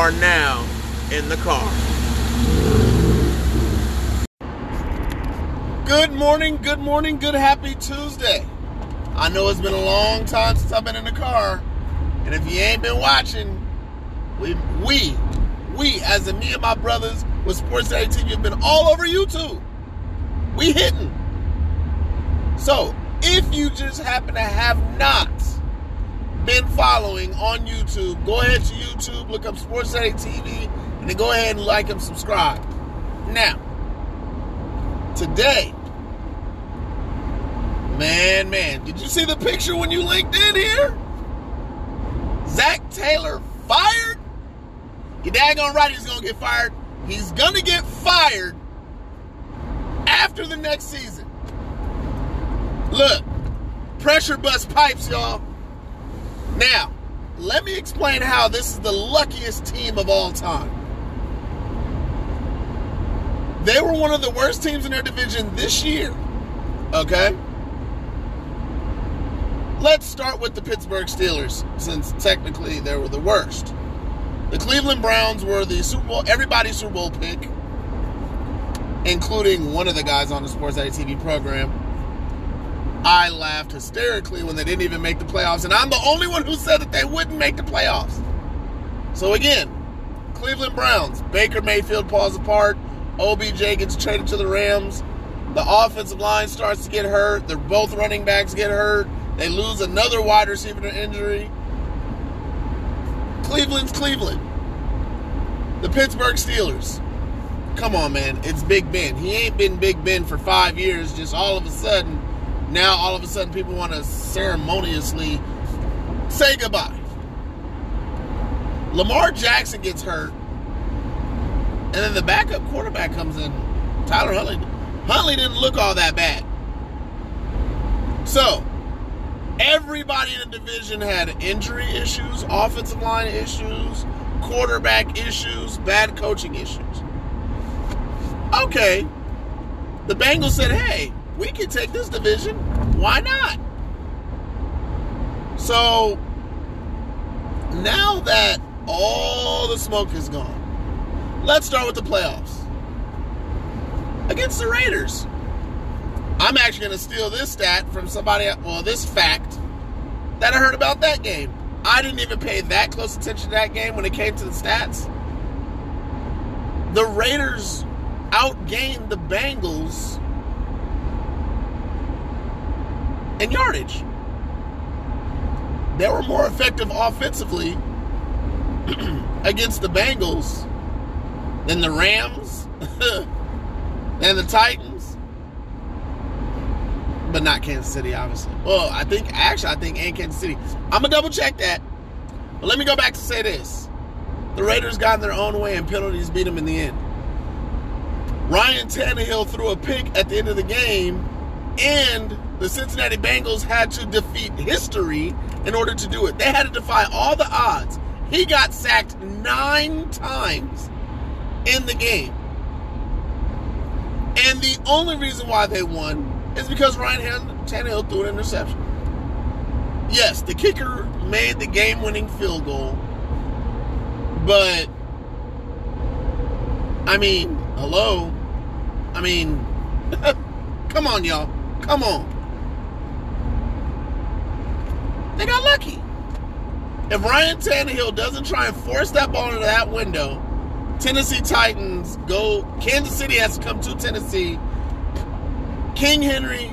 are now in the car. Good morning, good morning, good happy Tuesday. I know it's been a long time since I've been in the car, and if you ain't been watching, we we we as in me and my brothers with Sports Day TV have been all over YouTube. We hitting. So if you just happen to have not been following on YouTube, go ahead to YouTube, look up Sports Day TV, and then go ahead and like and subscribe. Now, today, man, man, did you see the picture when you linked in here? Zac Taylor fired? You daggone right he's gonna get fired. He's gonna get fired after the next season. Look, pressure bust pipes, y'all. Now, let me explain how this is the luckiest team of all time. They were one of the worst teams in their division this year. Okay? Let's start with the Pittsburgh Steelers, since technically they were the worst. The Cleveland Browns were the Super Bowl, everybody's Super Bowl pick, including one of the guys on the Sports Day TV program. I laughed hysterically when they didn't even make the playoffs, and I'm the only one who said that they wouldn't make the playoffs. So again, Cleveland Browns, Baker Mayfield falls apart, OBJ gets traded to the Rams, the offensive line starts to get hurt, they're both running backs get hurt, they lose another wide receiver to injury. Cleveland's Cleveland. The Pittsburgh Steelers. Come on, man. It's Big Ben. He ain't been Big Ben for five years. Just all of a sudden, now all of a sudden people want to ceremoniously say goodbye. Lamar Jackson gets hurt. And then the backup quarterback comes in. Tyler Huntley. Huntley didn't look all that bad. So, everybody in the division had injury issues, offensive line issues, quarterback issues, bad coaching issues. Okay. The Bengals said, hey, we can take this division. Why not? So now that all the smoke is gone, let's start with the playoffs. Against the Raiders. I'm actually going to steal this stat from somebody, well, this fact that I heard about that game. I didn't even pay that close attention to that game when it came to the stats. The Raiders outgained the Bengals in yardage. They were more effective offensively against the Bengals than the Rams and the Titans, but not Kansas City, obviously. Well, I think actually, I think and Kansas City. I'm gonna double check that. But let me go back to say this: the Raiders got in their own way and penalties beat them in the end. Ryan Tannehill threw a pick at the end of the game, and the Cincinnati Bengals had to defeat history in order to do it. They had to defy all the odds. He got sacked nine times in the game. And the only reason why they won is because Ryan Tannehill threw an interception. Yes, the kicker made the game winning field goal. But, I mean, hello? I mean, come on, y'all. Come on. They got lucky. If Ryan Tannehill doesn't try and force that ball into that window, Tennessee Titans go. Kansas City has to come to Tennessee. King Henry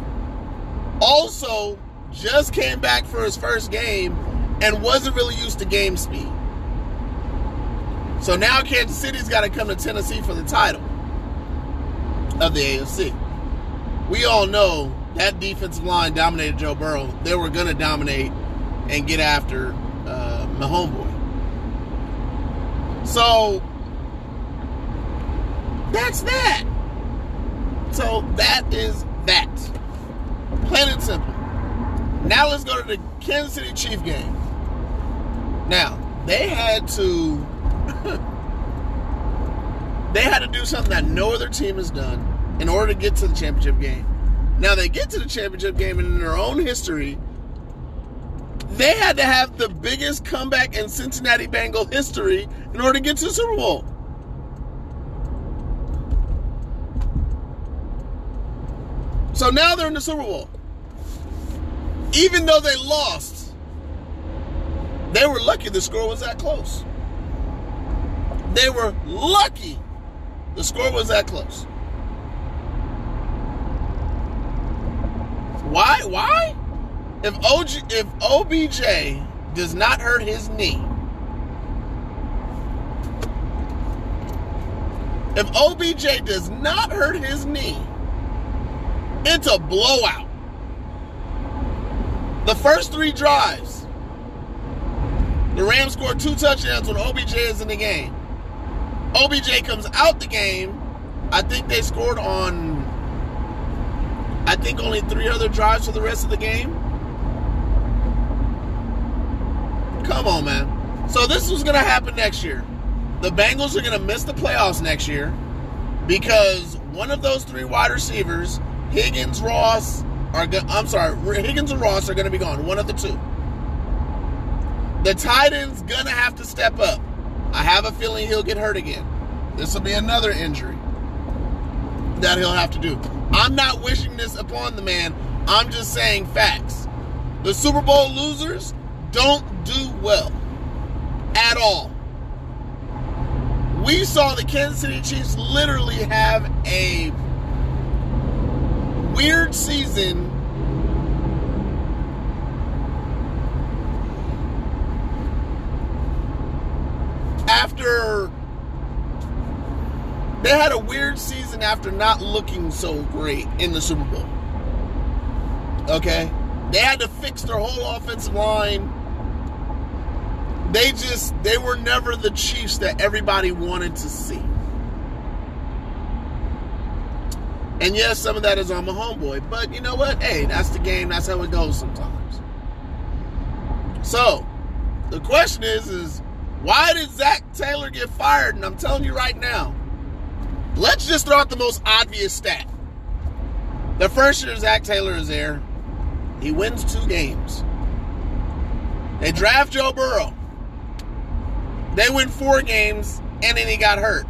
also just came back for his first game and wasn't really used to game speed. So now Kansas City's got to come to Tennessee for the title of the AFC. We all know that defensive line dominated Joe Burrow. They were going to dominate and get after uh, my homeboy. So that's that. So that is that. Plain and simple. Now let's go to the Kansas City Chief game. Now, they had to they had to do something that no other team has done in order to get to the championship game. Now they get to the championship game and in their own history, They had to have the biggest comeback in Cincinnati Bengal history in order to get to the Super Bowl. So now they're in the Super Bowl. Even though they lost, they were lucky the score was that close. They were lucky the score was that close. Why? Why? If OG, if OBJ does not hurt his knee, if OBJ does not hurt his knee, it's a blowout. The first three drives, the Rams scored two touchdowns when OBJ is in the game. OBJ comes out the game. I think they scored on, I think only three other drives for the rest of the game. Come on, man. So this was going to happen next year. The Bengals are going to miss the playoffs next year because one of those three wide receivers Higgins, Ross are go- I'm sorry, Higgins and Ross are going to be gone. One of the two. The tight end's gonna have to step up. I have a feeling he'll get hurt again. This will be another injury that he'll have to do. I'm not wishing this upon the man. I'm just saying facts. The Super Bowl losers don't do well at all. We saw the Kansas City Chiefs literally have a weird season after they had a weird season after not looking so great in the Super Bowl. Okay? They had to fix their whole offensive line. They just they were never the Chiefs that everybody wanted to see. And yes, some of that is on my homeboy. But you know what? Hey, that's the game. That's how it goes sometimes. So, the question is, is why did Zac Taylor get fired? And I'm telling you right now, let's just throw out the most obvious stat. The first year Zac Taylor is there, he wins two games. They draft Joe Burrow. They win four games, and then he got hurt.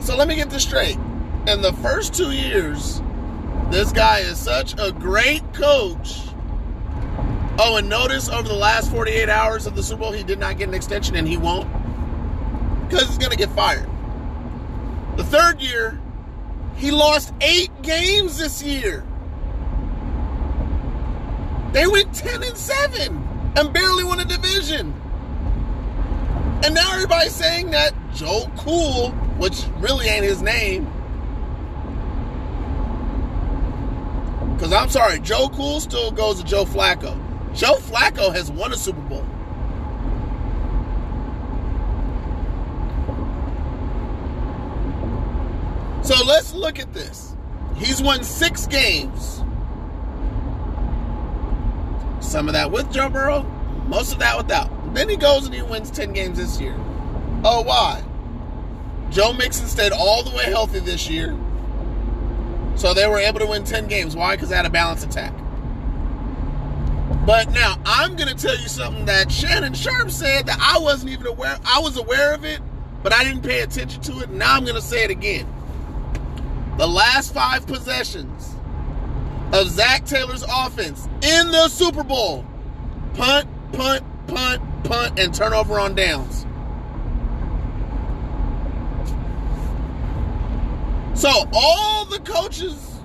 So let me get this straight in the first two years, this guy is such a great coach. Oh, and notice over the last 48 hours of the Super Bowl, he did not get an extension and he won't because he's going to get fired. The third year, he lost eight games this year. They went 10 and 7 and barely won a division. And now everybody's saying that Joe Cool, which really ain't his name, Because I'm sorry, Joe Cool still goes to Joe Flacco. Joe Flacco has won a Super Bowl. So let's look at this. He's won six games. Some of that with Joe Burrow, most of that without. Then he goes and he wins 10 games this year. Oh, why? Joe Mixon stayed all the way healthy this year. So they were able to win 10 games. Why? Because they had a balanced attack. But now I'm to tell you something that Shannon Sharpe said that I wasn't even aware. I was aware of it, but I didn't pay attention to it. Now I'm to say it again. The last five possessions of Zac Taylor's offense in the Super Bowl punt, punt, punt, punt, and turnover on downs. So all the coaches,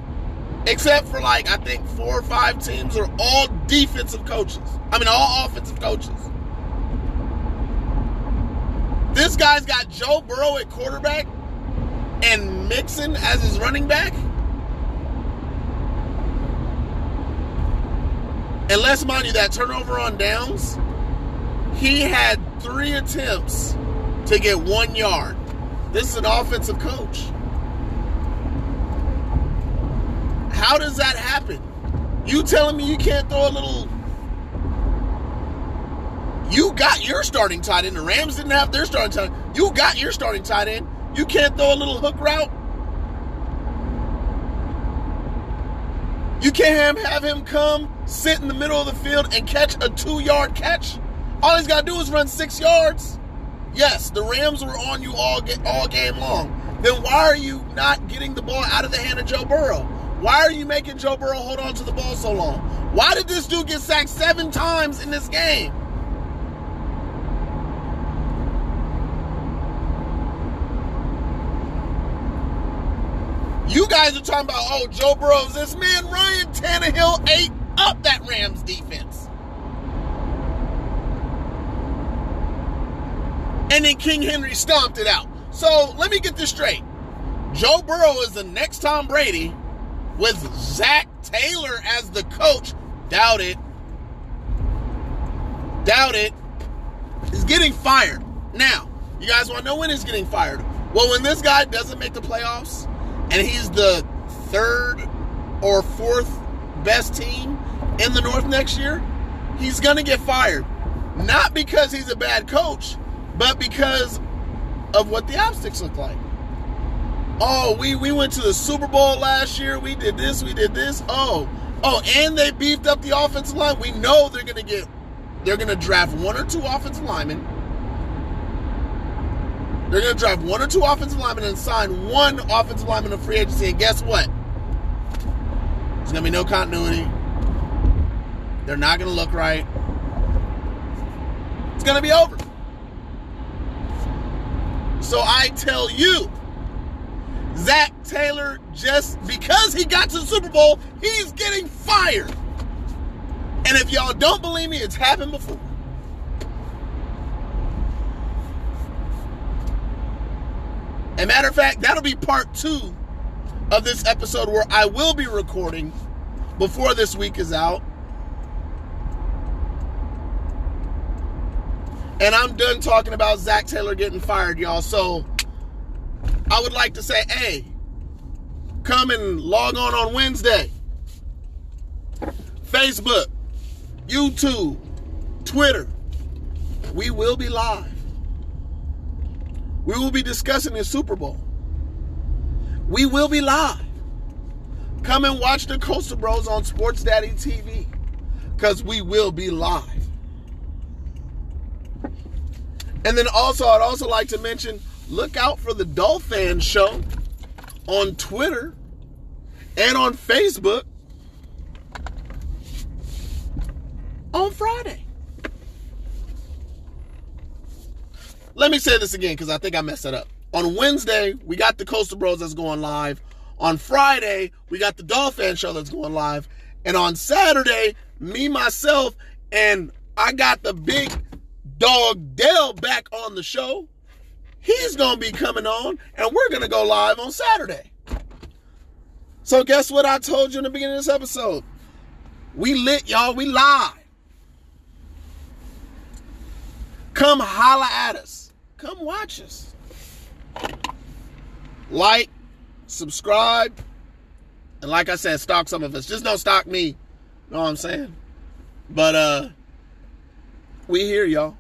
except for like I think four or five teams, are all defensive coaches. I mean, all offensive coaches. This guy's got Joe Burrow at quarterback and Mixon as his running back. And let's mind you that turnover on downs, he had three attempts to get one yard. This is an offensive coach. How does that happen? You telling me you can't throw a little. You got your starting tight end. The Rams didn't have their starting tight end. You got your starting tight end. You can't throw a little hook route. You can't have him come sit in the middle of the field and catch a two yard catch. All he's got to do is run six yards. Yes, the Rams were on you all all game long. Then why are you not getting the ball out of the hand of Joe Burrow? Why are you making Joe Burrow hold on to the ball so long? Why did this dude get sacked seven times in this game? You guys are talking about, oh, Joe Burrow's this man. Ryan Tannehill ate up that Rams defense. And then King Henry stomped it out. So let me get this straight. Joe Burrow is the next Tom Brady with Zac Taylor as the coach. Doubt it. Doubt it. He's getting fired. Now, you guys want to know when he's getting fired? Well, when this guy doesn't make the playoffs and he's the third or fourth best team in the North next year, he's going to get fired. Not because he's a bad coach, but because of what the optics look like. Oh, we, we went to the Super Bowl last year. We did this, we did this. Oh, oh, and they beefed up the offensive line. We know they're going to get, they're going to draft one or two offensive linemen. They're going to draft one or two offensive linemen and sign one offensive lineman in free agency. And guess what? There's going to be no continuity. They're not going to look right. It's going to be over. So I tell you, Zac Taylor, just because he got to the Super Bowl, he's getting fired. And if y'all don't believe me, it's happened before. And matter of fact, that'll be part two of this episode where I will be recording before this week is out. And I'm done talking about Zac Taylor getting fired, y'all. So I would like to say, hey, come and log on on Wednesday. Facebook, YouTube, Twitter. We will be live. We will be discussing the Super Bowl. We will be live. Come and watch the Coastal Bros on Sports Daddy TV because we will be live. And then also, I'd also like to mention look out for the Dolphin Show on Twitter and on Facebook on Friday. Let me say this again because I think I messed it up. On Wednesday, we got the Coastal Bros that's going live. On Friday, we got the Dolphin Show that's going live. And on Saturday, me, myself, and I got the big dog Dell back on the show. He's going to be coming on, and we're going to go live on Saturday. So, guess what I told you in the beginning of this episode? We lit, y'all. We live. Come holla at us. Come watch us. Like, subscribe, and like I said, stock some of us. Just don't stock me. You Know what I'm saying? But uh we here, y'all.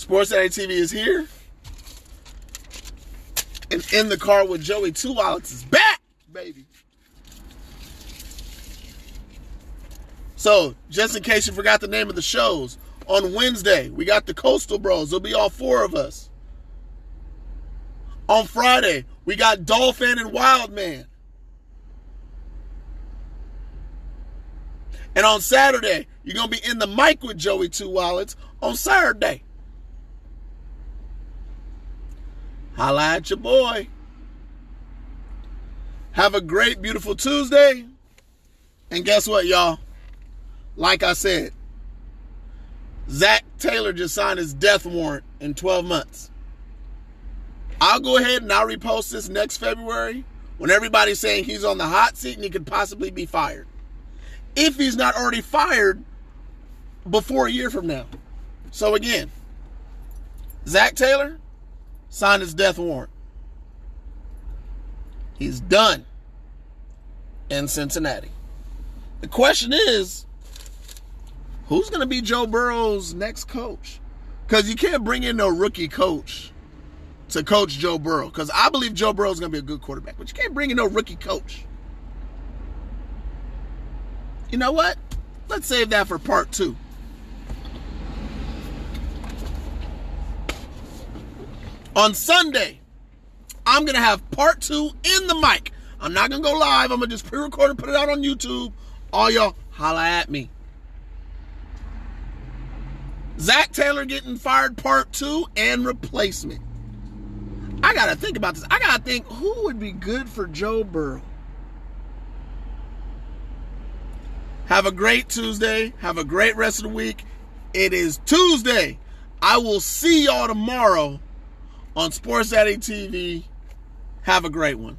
Sports Daddy TV is here. And in the car with Joey Two Wallets is back, baby. So, just in case you forgot the name of the shows, on Wednesday, we got the Coastal Bros. There'll be all four of us. On Friday, we got Dolphin and Wildman. And on Saturday, you're going to be in the mic with Joey Two Wallets on Saturday. Holla at your boy. Have a great, beautiful Tuesday. And guess what, y'all? Like I said, Zac Taylor just signed his death warrant in 12 months. I'll go ahead and I'll repost this next February when everybody's saying he's on the hot seat and he could possibly be fired. If he's not already fired before a year from now. So again, Zac Taylor, signed his death warrant. He's done in Cincinnati. The question is who's going to be Joe Burrow's next coach? Because you can't bring in no rookie coach to coach Joe Burrow. Because I believe Joe Burrow is going to be a good quarterback, but you can't bring in no rookie coach. you know what? Let's save that for part two. On Sunday, I'm going to have part two in the mic. I'm not going to go live. I'm going to just pre record and put it out on YouTube. All y'all, holla at me. Zac Taylor getting fired part two and replacement. I got to think about this. I got to think who would be good for Joe Burrow. Have a great Tuesday. Have a great rest of the week. It is Tuesday. I will see y'all tomorrow on Sports Daddy TV. Have a great one.